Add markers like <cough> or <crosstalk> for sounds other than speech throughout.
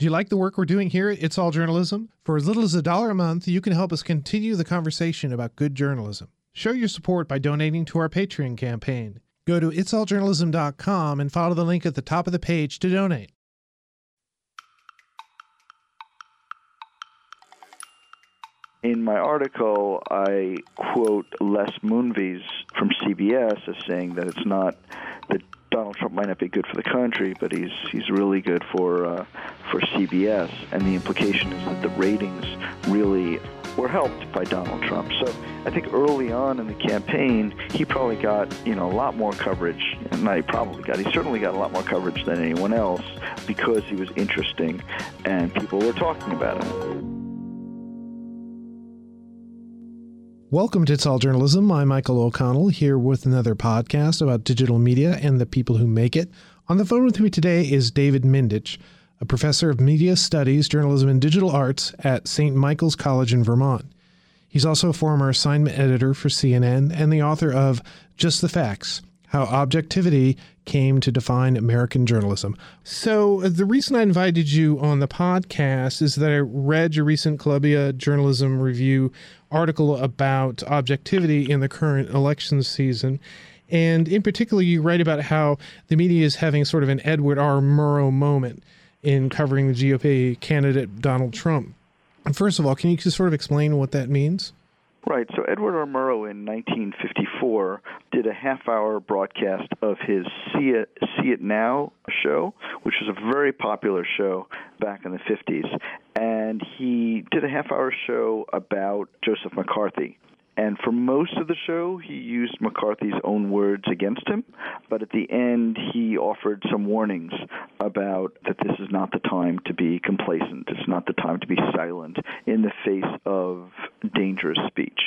Do you like the work we're doing here at It's All Journalism? For as little as a dollar a month, you can help us continue the conversation about good journalism. Show your support by donating to our Patreon campaign. Go to itsalljournalism.com and follow the link at the top of the page to donate. In my article, I quote Les Moonves from CBS as saying that it's not that Donald Trump might not be good for the country, but he's he's really good for uh, for CBS, and the implication is that the ratings really were helped by Donald Trump. So I think early on in the campaign, he probably got you know a lot more coverage. Not he probably got. He certainly got a lot more coverage than anyone else because he was interesting, and people were talking about him. Welcome to It's All Journalism. I'm Michael O'Connell here with another podcast about digital media and the people who make it. On the phone with me today is David Mindich, a professor of media studies, journalism, and digital arts at St. Michael's College in Vermont. He's also a former assignment editor for CNN and the author of Just the Facts how objectivity came to define American journalism. So, the reason I invited you on the podcast is that I read your recent Columbia Journalism Review article about objectivity in the current election season. And in particular, you write about how the media is having sort of an Edward R. Murrow moment in covering the GOP candidate Donald Trump. First of all, can you just sort of explain what that means? Right. So Edward R. Murrow in 1954 did a half-hour broadcast of his "See It, See It Now" show, which was a very popular show back in the 50s, and he did a half-hour show about Joseph McCarthy. And for most of the show, he used McCarthy's own words against him. But at the end, he offered some warnings about that this is not the time to be complacent. It's not the time to be silent in the face of dangerous speech.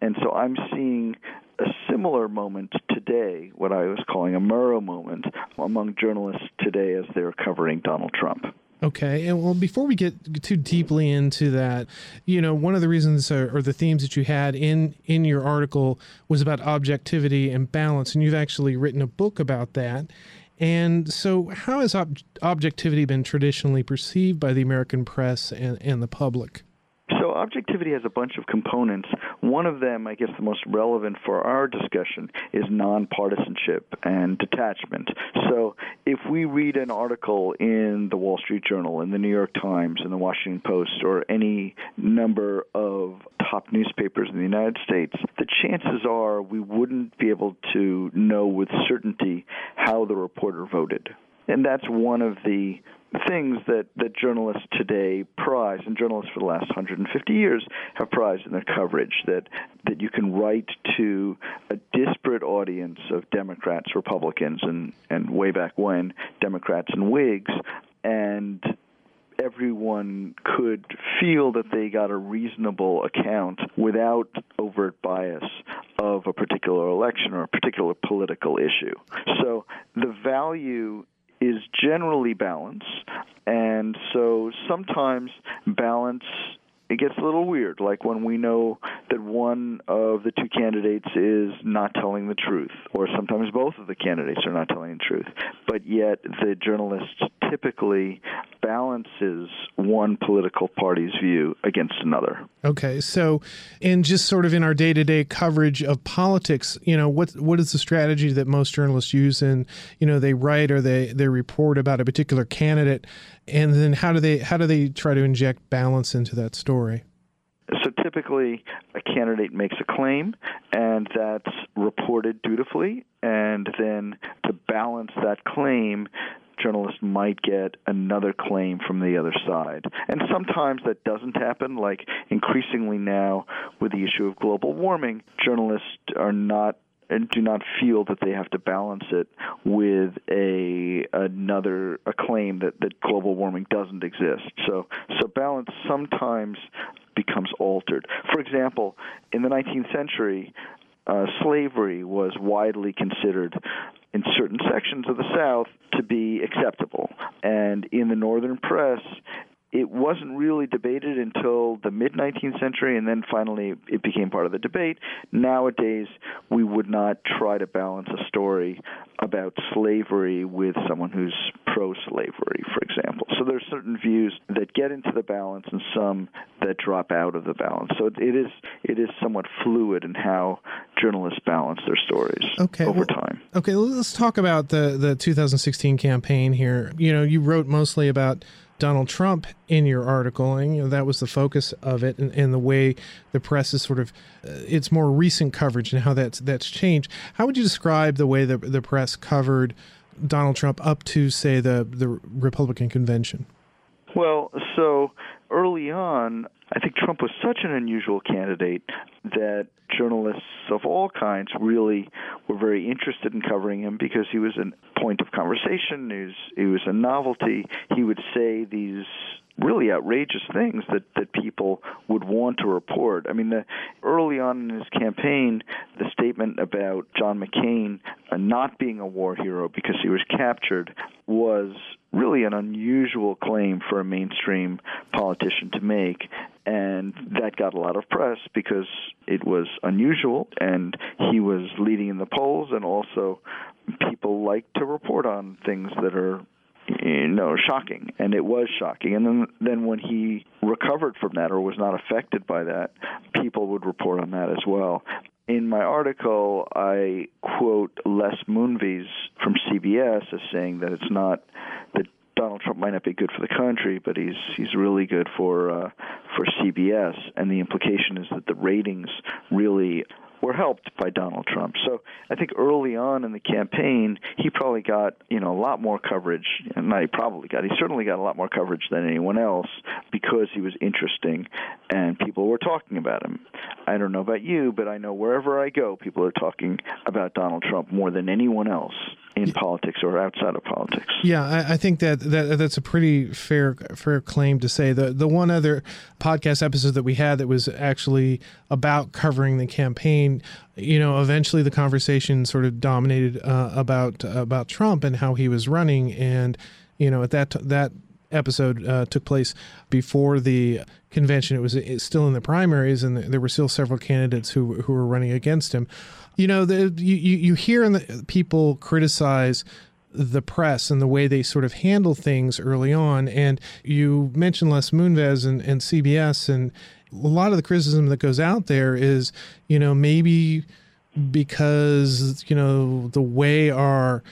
And so I'm seeing a similar moment today, what I was calling a Murrow moment, among journalists today as they're covering Donald Trump. Okay, and well, before we get too deeply into that, you know, one of the reasons or, or, the themes that you had in in your article was about objectivity and balance, and you've actually written a book about that. And so, how has ob- objectivity been traditionally perceived by the American press and, and the public? Objectivity has a bunch of components. One of them, I guess the most relevant for our discussion, is nonpartisanship and detachment. So, if we read an article in the Wall Street Journal, in the New York Times, in the Washington Post, or any number of top newspapers in the United States, the chances are we wouldn't be able to know with certainty how the reporter voted. And that's one of the things that, that journalists today prize, and journalists for the last 150 years have prized in their coverage, that, that you can write to a disparate audience of Democrats, Republicans, and, and way back when, Democrats and Whigs, and everyone could feel that they got a reasonable account without overt bias of a particular election or a particular political issue. So the value is generally balance, and so sometimes balance it gets a little weird, like when we know that one of the two candidates is not telling the truth, or sometimes both of the candidates are not telling the truth, but yet the journalist typically balances one political party's view against another. Okay, so in just sort of in our day-to-day coverage of politics, you know, what what is the strategy that most journalists use and you know they write or they they report about a particular candidate and then how do they how do they try to inject balance into that story? So typically, a candidate makes a claim, and that's reported dutifully. And then to balance that claim, journalists might get another claim from the other side. And sometimes that doesn't happen, like increasingly now with the issue of global warming, journalists are not and do not feel that they have to balance it with a another a claim that, that global warming doesn't exist. So so balance sometimes becomes altered. For example, in the 19th century, uh, slavery was widely considered in certain sections of the South to be acceptable, and in the northern press, it wasn't really debated until the mid 19th century, and then finally it became part of the debate. Nowadays, we would not try to balance a story about slavery with someone who's pro slavery, for example. So there's certain views that get into the balance and some that drop out of the balance. So it is it is somewhat fluid in how journalists balance their stories okay, over well, time. Okay, let's talk about the the 2016 campaign here. You know, you wrote mostly about Donald Trump in your article, and you know that was the focus of it, and, and the way the press is sort of uh, its more recent coverage and how that's that's changed. How would you describe the way the the press covered Donald Trump up to say the the Republican convention? Well, so early on, I think Trump was such an unusual candidate that journalists of all kinds really were very interested in covering him because he was a point of conversation. He was, he was a novelty. He would say these really outrageous things that that people would want to report. I mean, the early on in his campaign, the statement about John McCain uh, not being a war hero because he was captured was really an unusual claim for a mainstream politician to make. And that got a lot of press because it was unusual and he was leading in the polls and also people like to report on things that are you know shocking. And it was shocking. And then then when he recovered from that or was not affected by that people would report on that as well in my article I quote Les Moonves from CBS as saying that it's not that Donald Trump might not be good for the country, but he's he's really good for uh, for CBS, and the implication is that the ratings really were helped by Donald Trump. So I think early on in the campaign, he probably got you know a lot more coverage. Not he probably got, he certainly got a lot more coverage than anyone else because he was interesting, and people were talking about him. I don't know about you, but I know wherever I go, people are talking about Donald Trump more than anyone else in politics or outside of politics. Yeah, I, I, think that, that that's a pretty fair fair claim to say. The the one other podcast episode that we had that was actually about covering the campaign, you know, eventually the conversation sort of dominated uh, about about Trump and how he was running, and you know, at that that episode uh, took place before the convention. It was still in the primaries, and there were still several candidates who who were running against him. You know, the, you you hear in the, people criticize the press and the way they sort of handle things early on. And you mentioned Les Moonves and, and CBS, and a lot of the criticism that goes out there is, you know, maybe because you know the way our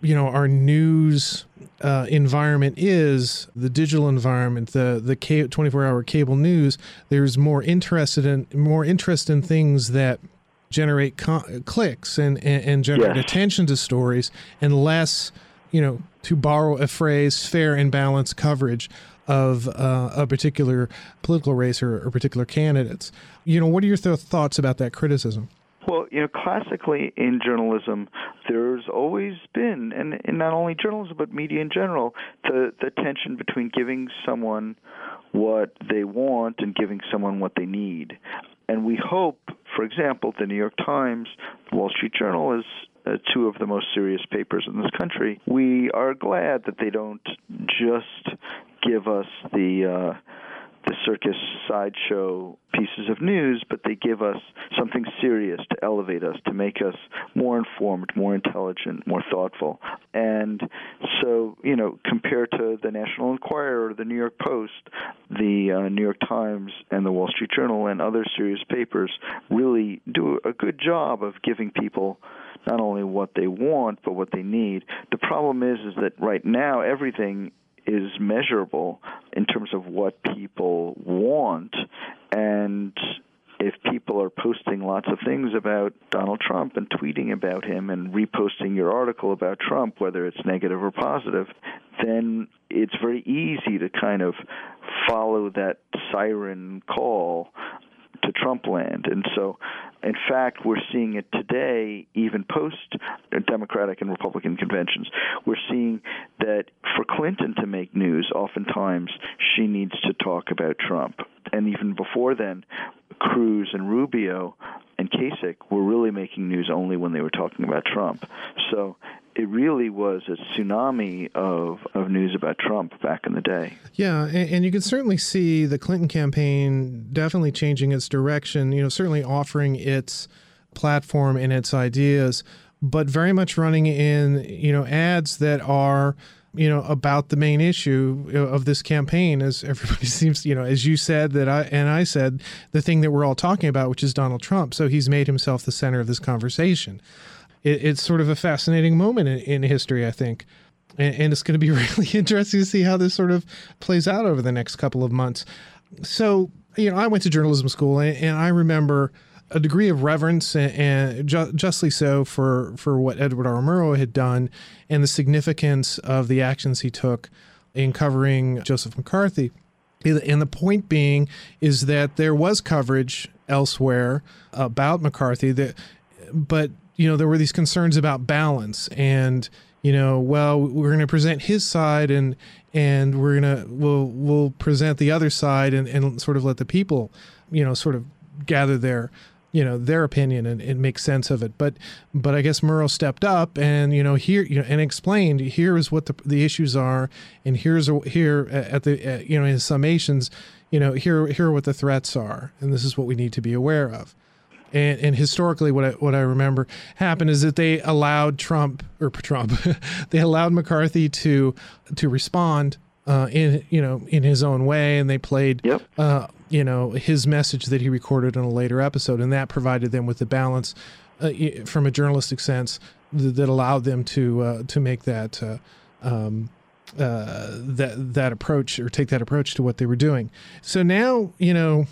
you know our news uh, environment is the digital environment, the the 24 hour cable news. There's more interested in more interest in things that generate clicks and, and, and generate yes. attention to stories, and less, you know, to borrow a phrase, fair and balanced coverage of uh, a particular political race or, or, particular candidates. You know, what are your th- thoughts about that criticism? Well, you know, classically in journalism, there's always been, and, and not only journalism but media in general, the the tension between giving someone what they want and giving someone what they need. And we hope, for example, the New York Times, the Wall Street Journal is uh, two of the most serious papers in this country. We are glad that they don't just give us the uh, the circus sideshow pieces of news, but they give us something serious to elevate us, to make us more informed, more intelligent, more thoughtful. And so, you know, compared to the National Enquirer or the New York Post, the uh, New York Times and the Wall Street Journal and other serious papers really do a good job of giving people not only what they want but what they need. The problem is is that right now everything is measurable in terms of what people want and if people are posting lots of things about Donald Trump and tweeting about him and reposting your article about Trump, whether it's negative or positive, then it's very easy to kind of follow that siren call to Trump land. And so, in fact, we're seeing it today, even post Democratic and Republican conventions. We're seeing that for Clinton to make news, oftentimes she needs to talk about Trump. And even before then, Cruz and Rubio and Kasich were really making news only when they were talking about Trump. So it really was a tsunami of, of news about Trump back in the day. Yeah, and, and, you can certainly see the Clinton campaign definitely changing its direction, you know, certainly offering its platform and its ideas, but very much running in, you know, ads that are you know about the main issue of this campaign as everybody <laughs> seems you know as you said that i and i said the thing that we're all talking about which is donald trump so he's made himself the center of this conversation it, it's sort of a fascinating moment in, in history, I think. And, and it's going to be <laughs> really interesting to see how this sort of plays out over the next couple of months. So, you know, I went to journalism school and, and I remember a degree of reverence and, and ju- justly so for, for what Edward R. Murrow had done and the significance of the actions he took in covering Joseph McCarthy. And the point being is that there was coverage elsewhere about McCarthy that but you know, there were these concerns about balance and, you know, well, we're going to present his side and and we're going to we'll we'll present the other side and, and sort of let the people, you know, sort of gather their you know their opinion and, and make sense of it. But but i guess murrow stepped up and you know here you know and explained here is what the, the issues are and here's here at the at, you know in summations you know here here are what the threats are and this is what we need to be aware of and, and historically, what I, what I remember happened is that they allowed Trump or Trump, <laughs> they allowed McCarthy to to respond uh, in you know in his own way, and they played yep. uh, you know his message that he recorded in a later episode, and that provided them with the balance uh, from a journalistic sense that, that allowed them to uh, to make that. Uh, um, uh, that that approach or take that approach to what they were doing. So now, you know,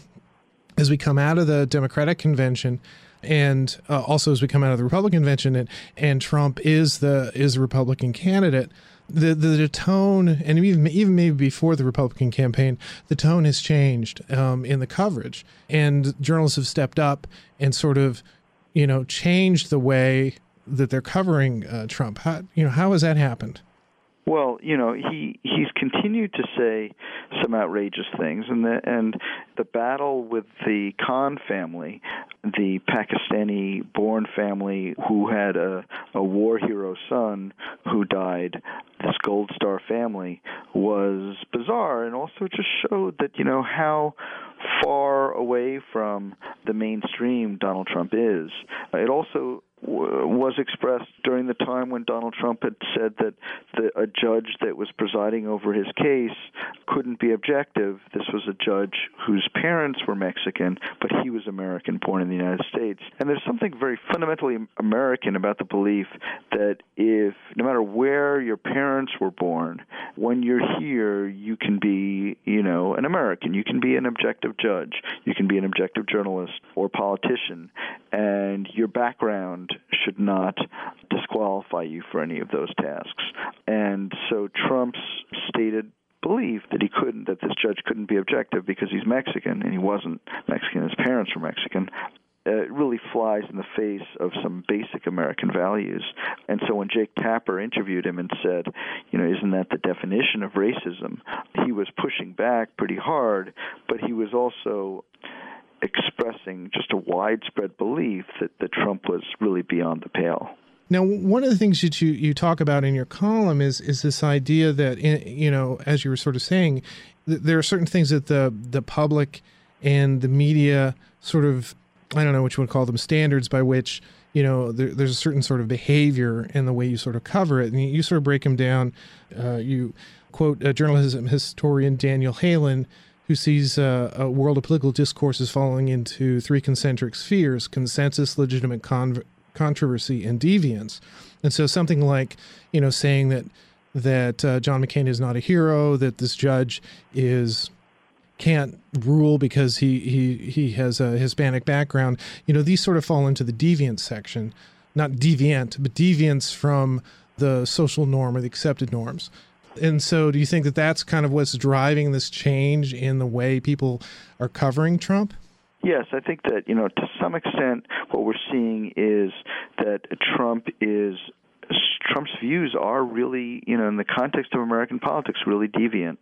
as we come out of the Democratic convention and uh, also as we come out of the Republican convention and, and Trump is the is the Republican candidate the, the, the tone and even even maybe before the Republican campaign the tone has changed um, in the coverage. And journalists have stepped up and sort of you know changed the way that they're covering uh, Trump. How you know how has that happened well, you know, he he's continued to say some outrageous things, and the and the battle with the Khan family, the Pakistani-born family who had a a war hero son who died, this Gold Star family was bizarre, and also just showed that you know how far away from the mainstream Donald Trump is. It also was expressed during the time when Donald Trump had said that the, a judge that was presiding over his case couldn't be objective. This was a judge whose parents were Mexican, but he was American, born in the United States. And there's something very fundamentally American about the belief that if, no matter where your parents were born, when you're here, you can be, you know, an American. You can be an objective judge. You can be an objective journalist or politician. And your background should not disqualify you for any of those tasks. And so Trump's stated belief that he couldn't that this judge couldn't be objective because he's Mexican and he wasn't Mexican his parents were Mexican uh, it really flies in the face of some basic American values. And so when Jake Tapper interviewed him and said, you know, isn't that the definition of racism? He was pushing back pretty hard, but he was also just a widespread belief that, that Trump was really beyond the pale. Now, one of the things that you, you talk about in your column is is this idea that you know, as you were sort of saying, there are certain things that the the public and the media sort of I don't know which one call them standards by which you know there, there's a certain sort of behavior in the way you sort of cover it, and you, you sort of break them down. Uh, you quote uh, journalism historian Daniel Hallin who sees uh, a world of political discourses falling into three concentric spheres consensus, legitimate con- controversy, and deviance. And so something like, you know, saying that that uh, John McCain is not a hero, that this judge is can't rule because he he he has a Hispanic background. You know, these sort of fall into the deviant section, not deviant, but deviance from the social norm or the accepted norms. And so, do you think that that's kind of what's driving this change in the way people are covering Trump? Yes, I think that, you know, to some extent, what we're seeing is that Trump is Trump's views are really, you know, in the context of American politics, really deviant.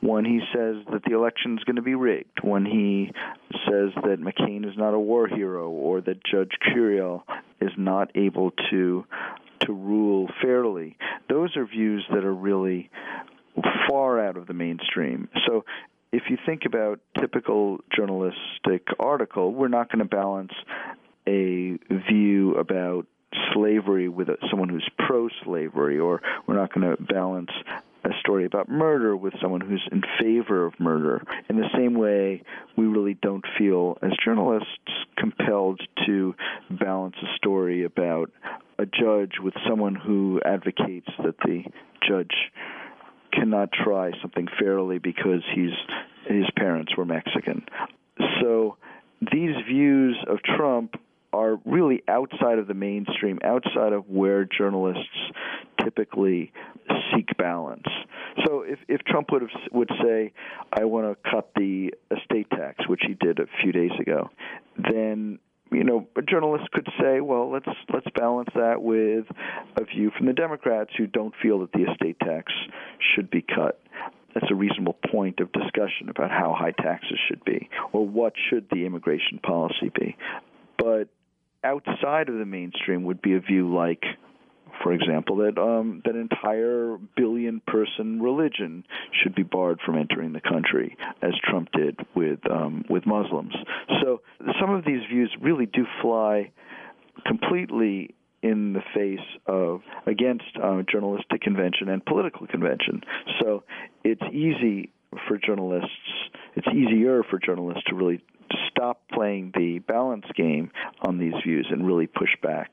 When he says that the election is going to be rigged, when he says that McCain is not a war hero, or that Judge Curiel is not able to to rule fairly. Those are views that are really far out of the mainstream. So if you think about typical journalistic article, we're not going to balance a view about slavery with someone who's pro-slavery, or we're not going to balance a story about murder with someone who's in favor of murder. In the same way, we really don't feel, as journalists, compelled to balance a story about a judge with someone who advocates that the judge cannot try something fairly because he's his parents were Mexican. So these views of Trump are really outside of the mainstream, outside of where journalists typically balance. So if if Trump would have, would say, "I want to cut the estate tax," which he did a few days ago, then you know, a journalist could say, well, let's let's balance that with a view from the Democrats who don't feel that the estate tax should be cut. That's a reasonable point of discussion about how high taxes should be, or what should the immigration policy be. But outside of the mainstream would be a view like for example, that um, that entire billion-person religion should be barred from entering the country, as Trump did with um, with Muslims. So some of these views really do fly completely in the face of against uh, journalistic convention and political convention. So it's easy for journalists. It's easier for journalists to really stop playing the balance game on these views and really push back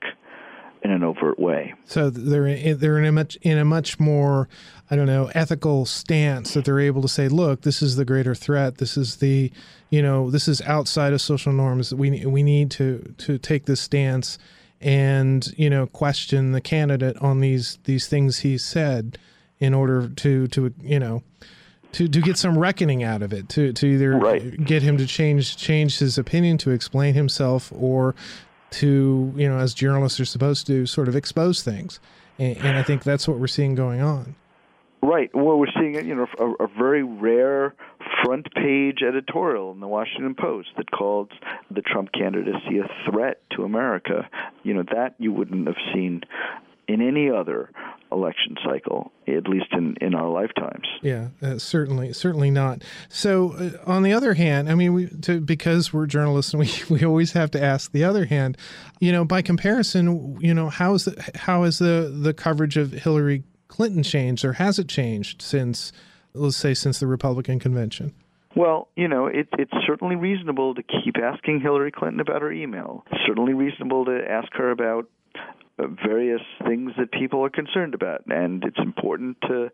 in an overt way. So they're in, they're in a much in a much more I don't know ethical stance that they're able to say, look, this is the greater threat. This is the you know this is outside of social norms. We we need to to take this stance and you know question the candidate on these these things he said in order to to you know to to get some reckoning out of it to to either right. get him to change change his opinion to explain himself or to you know as journalists are supposed to sort of expose things. And, and i think that's what we're seeing going on. Right. Well we're seeing you know a, a very rare front page editorial in the Washington Post that called the Trump candidacy a threat to America. You know, that you wouldn't have seen in any other election cycle, at least in, in our lifetimes. Yeah, uh, certainly, certainly not. So, uh, on the other hand, I mean, we to, because we're journalists, and we, <laughs> we always have to ask the other hand. You know, by comparison, you know, how is the, how is the the coverage of Hillary Clinton changed, or has it changed since, let's say, since the Republican convention? Well, you know, it, it's certainly reasonable to keep asking Hillary Clinton about her email. It's certainly reasonable to ask her about Uh, various things that people are concerned about, and it's important to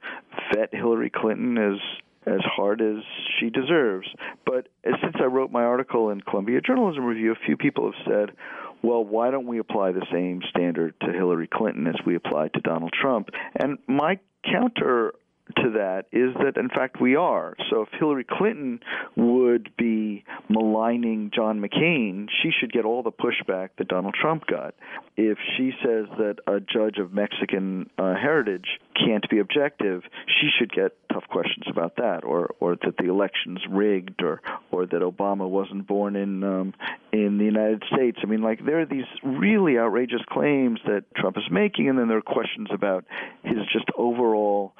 vet Hillary Clinton as as hard as she deserves. But uh, since I wrote my article in Columbia Journalism Review, a few people have said, well, why don't we apply the same standard to Hillary Clinton as we apply to Donald Trump? And my counter to that is that, in fact, we are. So if Hillary Clinton would be maligning John McCain, she should get all the pushback that Donald Trump got. If she says that a judge of Mexican uh, heritage can't be objective, she should get tough questions about that, or or that the election's rigged, or or that Obama wasn't born in um, in the United States. I mean, like there are these really outrageous claims that Trump is making, and then there are questions about his just overall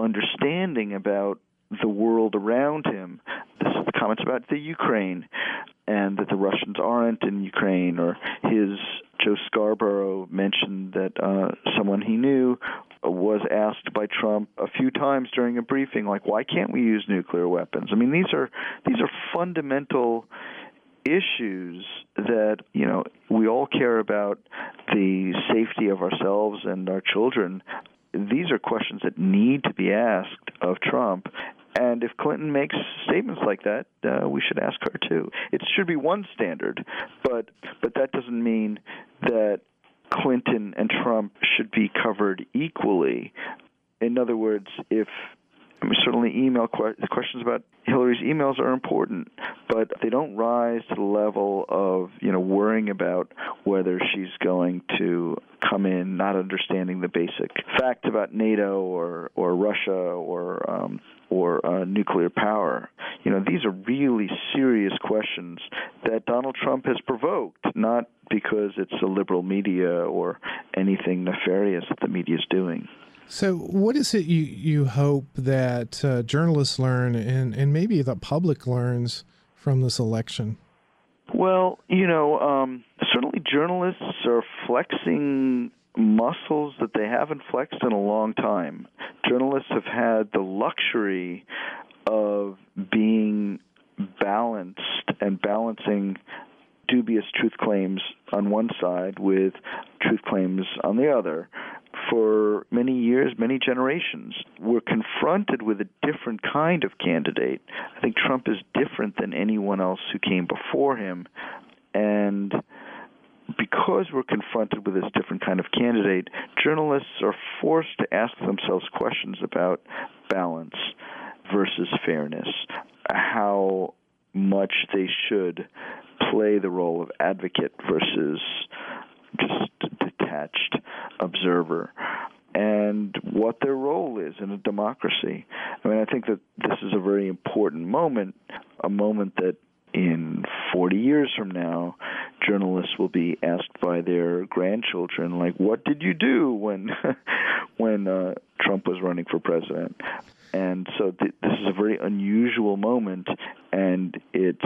understanding about the world around him. This is the comments about the Ukraine and that the Russians aren't in Ukraine, or his Joe Scarborough mentioned that uh, someone he knew was asked by Trump a few times during a briefing, like, "Why can't we use nuclear weapons?" I mean, these are these are fundamental issues that you know we all care about the safety of ourselves and our children these are questions that need to be asked of Trump. And if Clinton makes statements like that, uh, we should ask her too. It should be one standard, but but that doesn't mean that Clinton and Trump should be covered equally. In other words, if I mean, certainly email que- questions about Hillary's emails are important, but they don't rise to the level of you know worrying about whether she's going to come in not understanding the basic facts about NATO or or Russia or um, or uh, nuclear power. You know, these are really serious questions that Donald Trump has provoked, not because it's the liberal media or anything nefarious that the media is doing. So, what is it you, you hope that uh, journalists learn and, and maybe the public learns from this election? Well, you know, um, certainly journalists are flexing muscles that they haven't flexed in a long time. Journalists have had the luxury of being balanced and balancing dubious truth claims on one side with truth claims on the other. For many years, many generations, we're confronted with a different kind of candidate. I think Trump is different than anyone else who came before him. And because we're confronted with this different kind of candidate, journalists are forced to ask themselves questions about balance versus fairness, how much they should play the role of advocate versus just detached observer and what their role is in a democracy. I mean, I think that this is a very important moment, a moment that in 40 years from now, journalists will be asked by their grandchildren, like, "What did you do when <laughs> when uh, Trump was running for president?" And so th- this is a very unusual moment, and it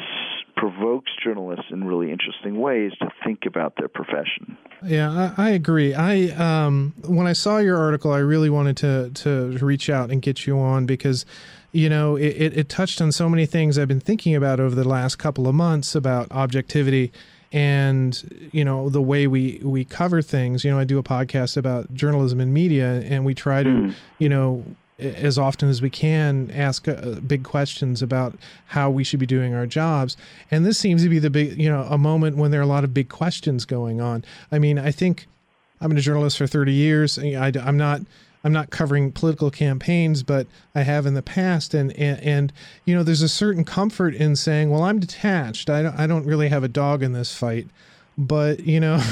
provokes journalists in really interesting ways to think about their profession. Yeah, I, I agree. I um, when I saw your article, I really wanted to to reach out and get you on because you know, it, it, it, touched on so many things I've been thinking about over the last couple of months about objectivity and you know the way we we cover things you know i do a podcast about journalism and media and we try to mm. you know as often as we can ask uh, big questions about how we should be doing our jobs. And this seems to be the big you know a moment when there are a lot of big questions going on. I mean i think i've been a journalist for 30 years. I, i'm not I'm not covering political campaigns, but I have in the past, and and, and you know, there's a certain comfort in saying, "Well, I'm detached. I don't, I don't really have a dog in this fight," but you know,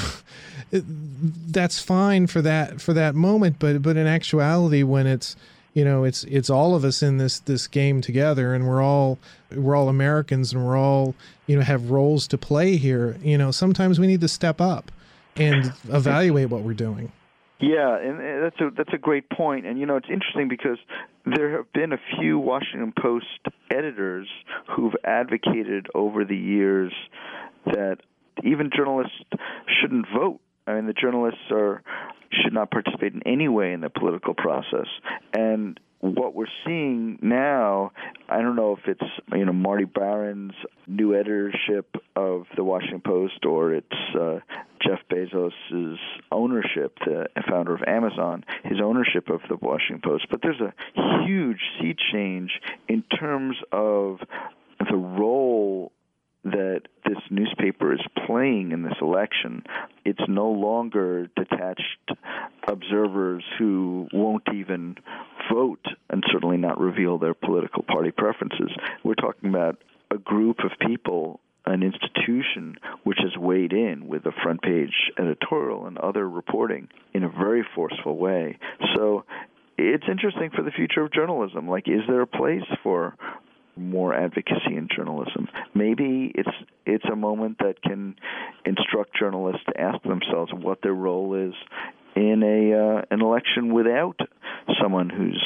<laughs> that's fine for that for that moment. But but in actuality, when it's you know it's it's all of us in this this game together and we're all we're all Americans and we're all you know have roles to play here you know sometimes we need to step up and evaluate what we're doing yeah, and that's a that's a great point. And you know, it's interesting because there have been a few Washington Post editors who've advocated over the years that even journalists shouldn't vote I mean, the journalists are should not participate in any way in the political process. And what we're seeing now, I don't know if it's you know Marty Baron's new editorship of the Washington Post or it's uh, Jeff Bezos's ownership, the founder of Amazon, his ownership of the Washington Post. But there's a huge sea change in terms of the role that this newspaper is playing in this election. It's no longer detached observers who won't even vote and certainly not reveal their political party preferences. We're talking about a group of people an institution which has weighed in with a front page editorial and other reporting in a very forceful way. So it's interesting for the future of journalism. Like, is there a place for more advocacy in journalism. Maybe it's it's a moment that can instruct journalists to ask themselves what their role is in a uh, an election without someone who's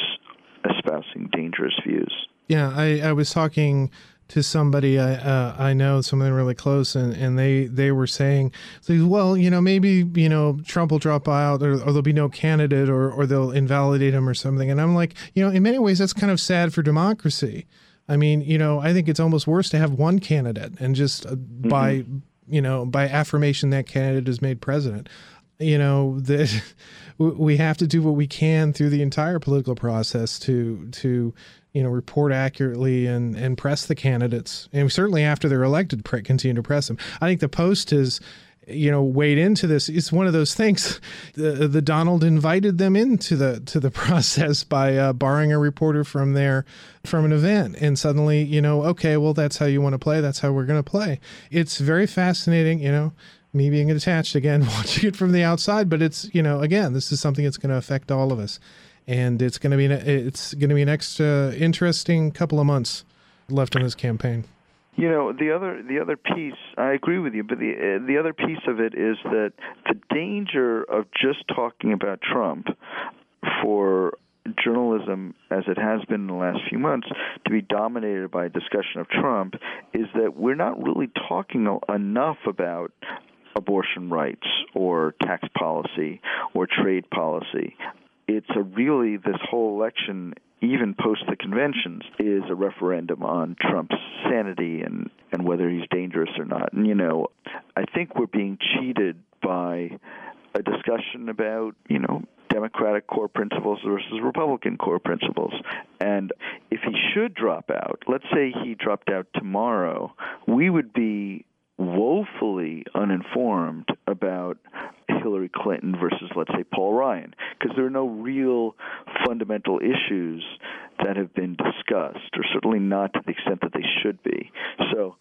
espousing dangerous views. Yeah, I, I was talking to somebody I uh, I know, someone really close, and, and they they were saying, well, you know, maybe you know Trump will drop out, or, or there'll be no candidate, or or they'll invalidate him or something. And I'm like, you know, in many ways, that's kind of sad for democracy. I mean, you know, I think it's almost worse to have one candidate and just uh, mm-hmm. by, you know, by affirmation that candidate is made president. You know that <laughs> we have to do what we can through the entire political process to to you know report accurately and and press the candidates and certainly after they're elected continue to press them. I think the Post is you know wade into this it's one of those things. The, the donald invited them into the to the <laughs> process by uh, a reporter from there from an event. And suddenly you know okay well that's how you want to play that's how we're going to play. It's very fascinating you know me being attached again <laughs> watching it from the outside but it's you know again this is something that's going to affect all of us. And it's going to be an, it's going to be an extra interesting couple of months left in this campaign You know, the other the other piece, I agree with you, but the uh, the other piece of it is that the danger of just talking about Trump for journalism, as it has been in the last few months, to be dominated by a discussion of Trump is that we're not really talking enough about abortion rights or tax policy or trade policy. It's a really, this whole election even post the conventions, is a referendum on Trump's sanity and, and whether he's dangerous or not. And, you know, I think we're being cheated by a discussion about, you know, Democratic core principles versus Republican core principles. And if he should drop out, let's say he dropped out tomorrow, we would be woefully uninformed about Hillary Clinton versus, let's say, Paul Ryan, because there are no real fundamental issues that have been discussed, or certainly not to the extent that they should be. So,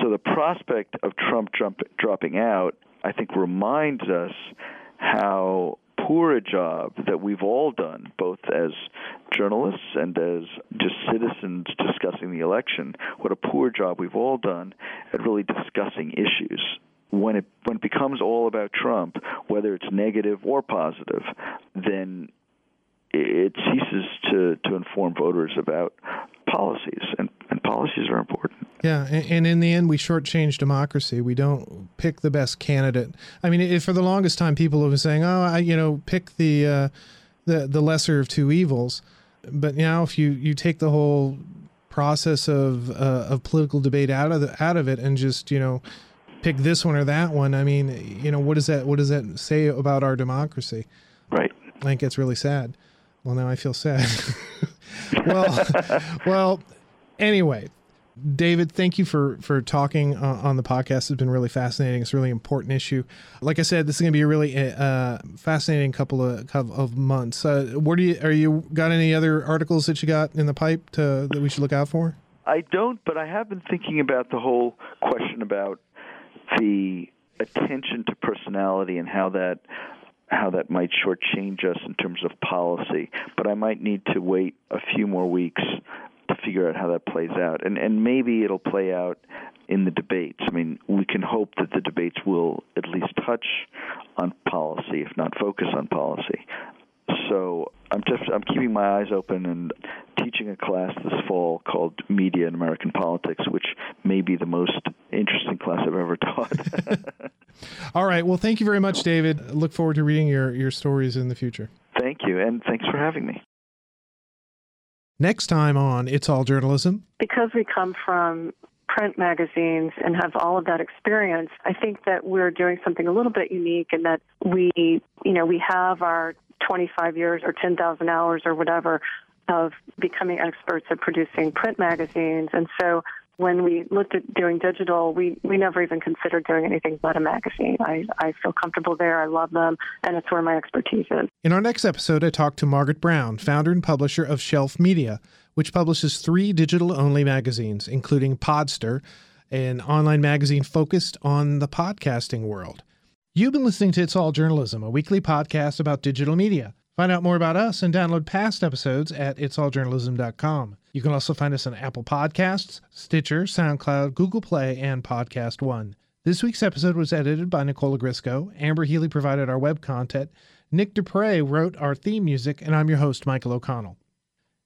so the prospect of Trump jump, dropping out, I think, reminds us how poor a job that we've all done, both as journalists and as just citizens discussing the election, what a poor job we've all done at really discussing issues. When it when it becomes all about Trump, whether it's negative or positive, then it ceases to, to inform voters about policies, and, and policies are important. Yeah, and, in the end, we shortchange democracy. We don't pick the best candidate. I mean, for the longest time, people have been saying, "Oh, I, you know, pick the uh, the the lesser of two evils," but now if you you take the whole process of uh, of political debate out of the, out of it and just you know pick this one or that one, I mean, you know, what does that what does that say about our democracy? Right. I think it's really sad. Well, now I feel sad. <laughs> well, well. Anyway, David, thank you for for talking uh, on the podcast. It's been really fascinating. It's a really important issue. Like I said, this is going to be a really uh, fascinating couple of of months. Uh, where do you are you got any other articles that you got in the pipe to, that we should look out for? I don't, but I have been thinking about the whole question about the attention to personality and how that how that might shortchange us in terms of policy. But I might need to wait a few more weeks to figure out how that plays out, and and maybe it'll play out in the debates. I mean, we can hope that the debates will at least touch on policy, if not focus on policy. So I'm just I'm keeping my eyes open and teaching a class this fall called Media and American Politics, which may be the most interesting class I've ever taught. <laughs> All right. Well, thank you very much, David. Look forward to reading your, your stories in the future. Thank you, and thanks for having me. Next time on It's All Journalism. Because we come from print magazines and have all of that experience, I think that we're doing something a little bit unique in that we, you know, we have our 25 years or 10,000 hours or whatever of becoming experts at producing print magazines. And so when we looked at doing digital, we, we never even considered doing anything but a magazine. I, I feel comfortable there. I love them, and it's where my expertise is. In our next episode, I talked to Margaret Brown, founder and publisher of Shelf Media, which publishes three digital only magazines, including Podster, an online magazine focused on the podcasting world. You've been listening to It's All Journalism, a weekly podcast about digital media. Find out more about us and download past episodes at itsalljournalism.com. You can also find us on Apple Podcasts, Stitcher, SoundCloud, Google Play, and Podcast One. This week's episode was edited by Nicola Grisco. Amber Healy provided our web content. Nick Dupre wrote our theme music, and I'm your host, Michael O'Connell.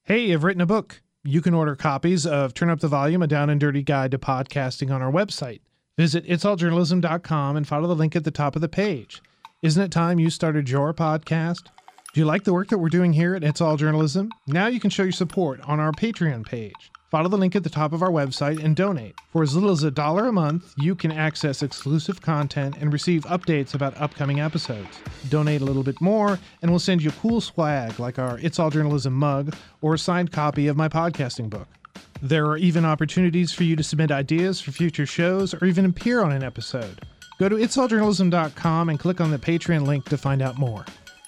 Hey, I've written a book. You can order copies of Turn Up the Volume, a down and dirty guide to podcasting on our website. Visit itsalljournalism.com and follow the link at the top of the page. Isn't it time you started your podcast? Do you like the work that we're doing here at It's All Journalism? Now you can show your support on our Patreon page. Follow the link at the top of our website and donate. For as little as a dollar a month, you can access exclusive content and receive updates about upcoming episodes. Donate a little bit more, and we'll send you a cool swag like our It's All Journalism mug or a signed copy of my podcasting book. There are even opportunities for you to submit ideas for future shows or even appear on an episode. Go to itsalljournalism.com and click on the Patreon link to find out more.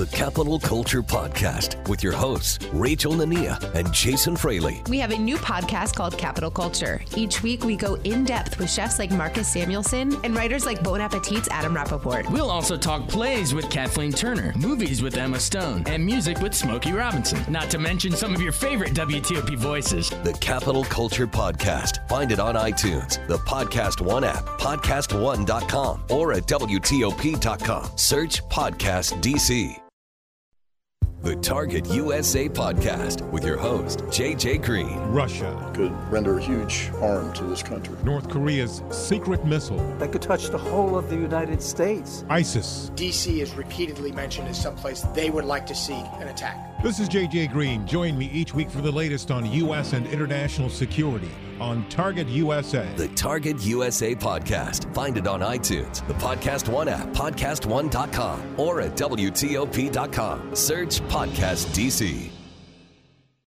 The Capital Culture Podcast with your hosts, Rachel Nania and Jason Fraley. We have a new podcast called Capital Culture. Each week, we go in depth with chefs like Marcus Samuelsson and writers like Bon Appetit's Adam Rapoport. We'll also talk plays with Kathleen Turner, movies with Emma Stone, and music with Smokey Robinson. Not to mention some of your favorite WTOP voices. The Capital Culture Podcast. Find it on iTunes, the Podcast One app, podcast1.com, or at WTOP.com. Search Podcast DC. The Target USA Podcast with your host, JJ Green. Russia could render a huge harm to this country. North Korea's secret missile that could touch the whole of the United States. ISIS. DC is repeatedly mentioned as someplace they would like to see an attack. This is JJ Green. Join me each week for the latest on U.S. and international security on Target USA. The Target USA Podcast. Find it on iTunes, the Podcast One app, podcast1.com, or at WTOP.com. Search Podcast DC.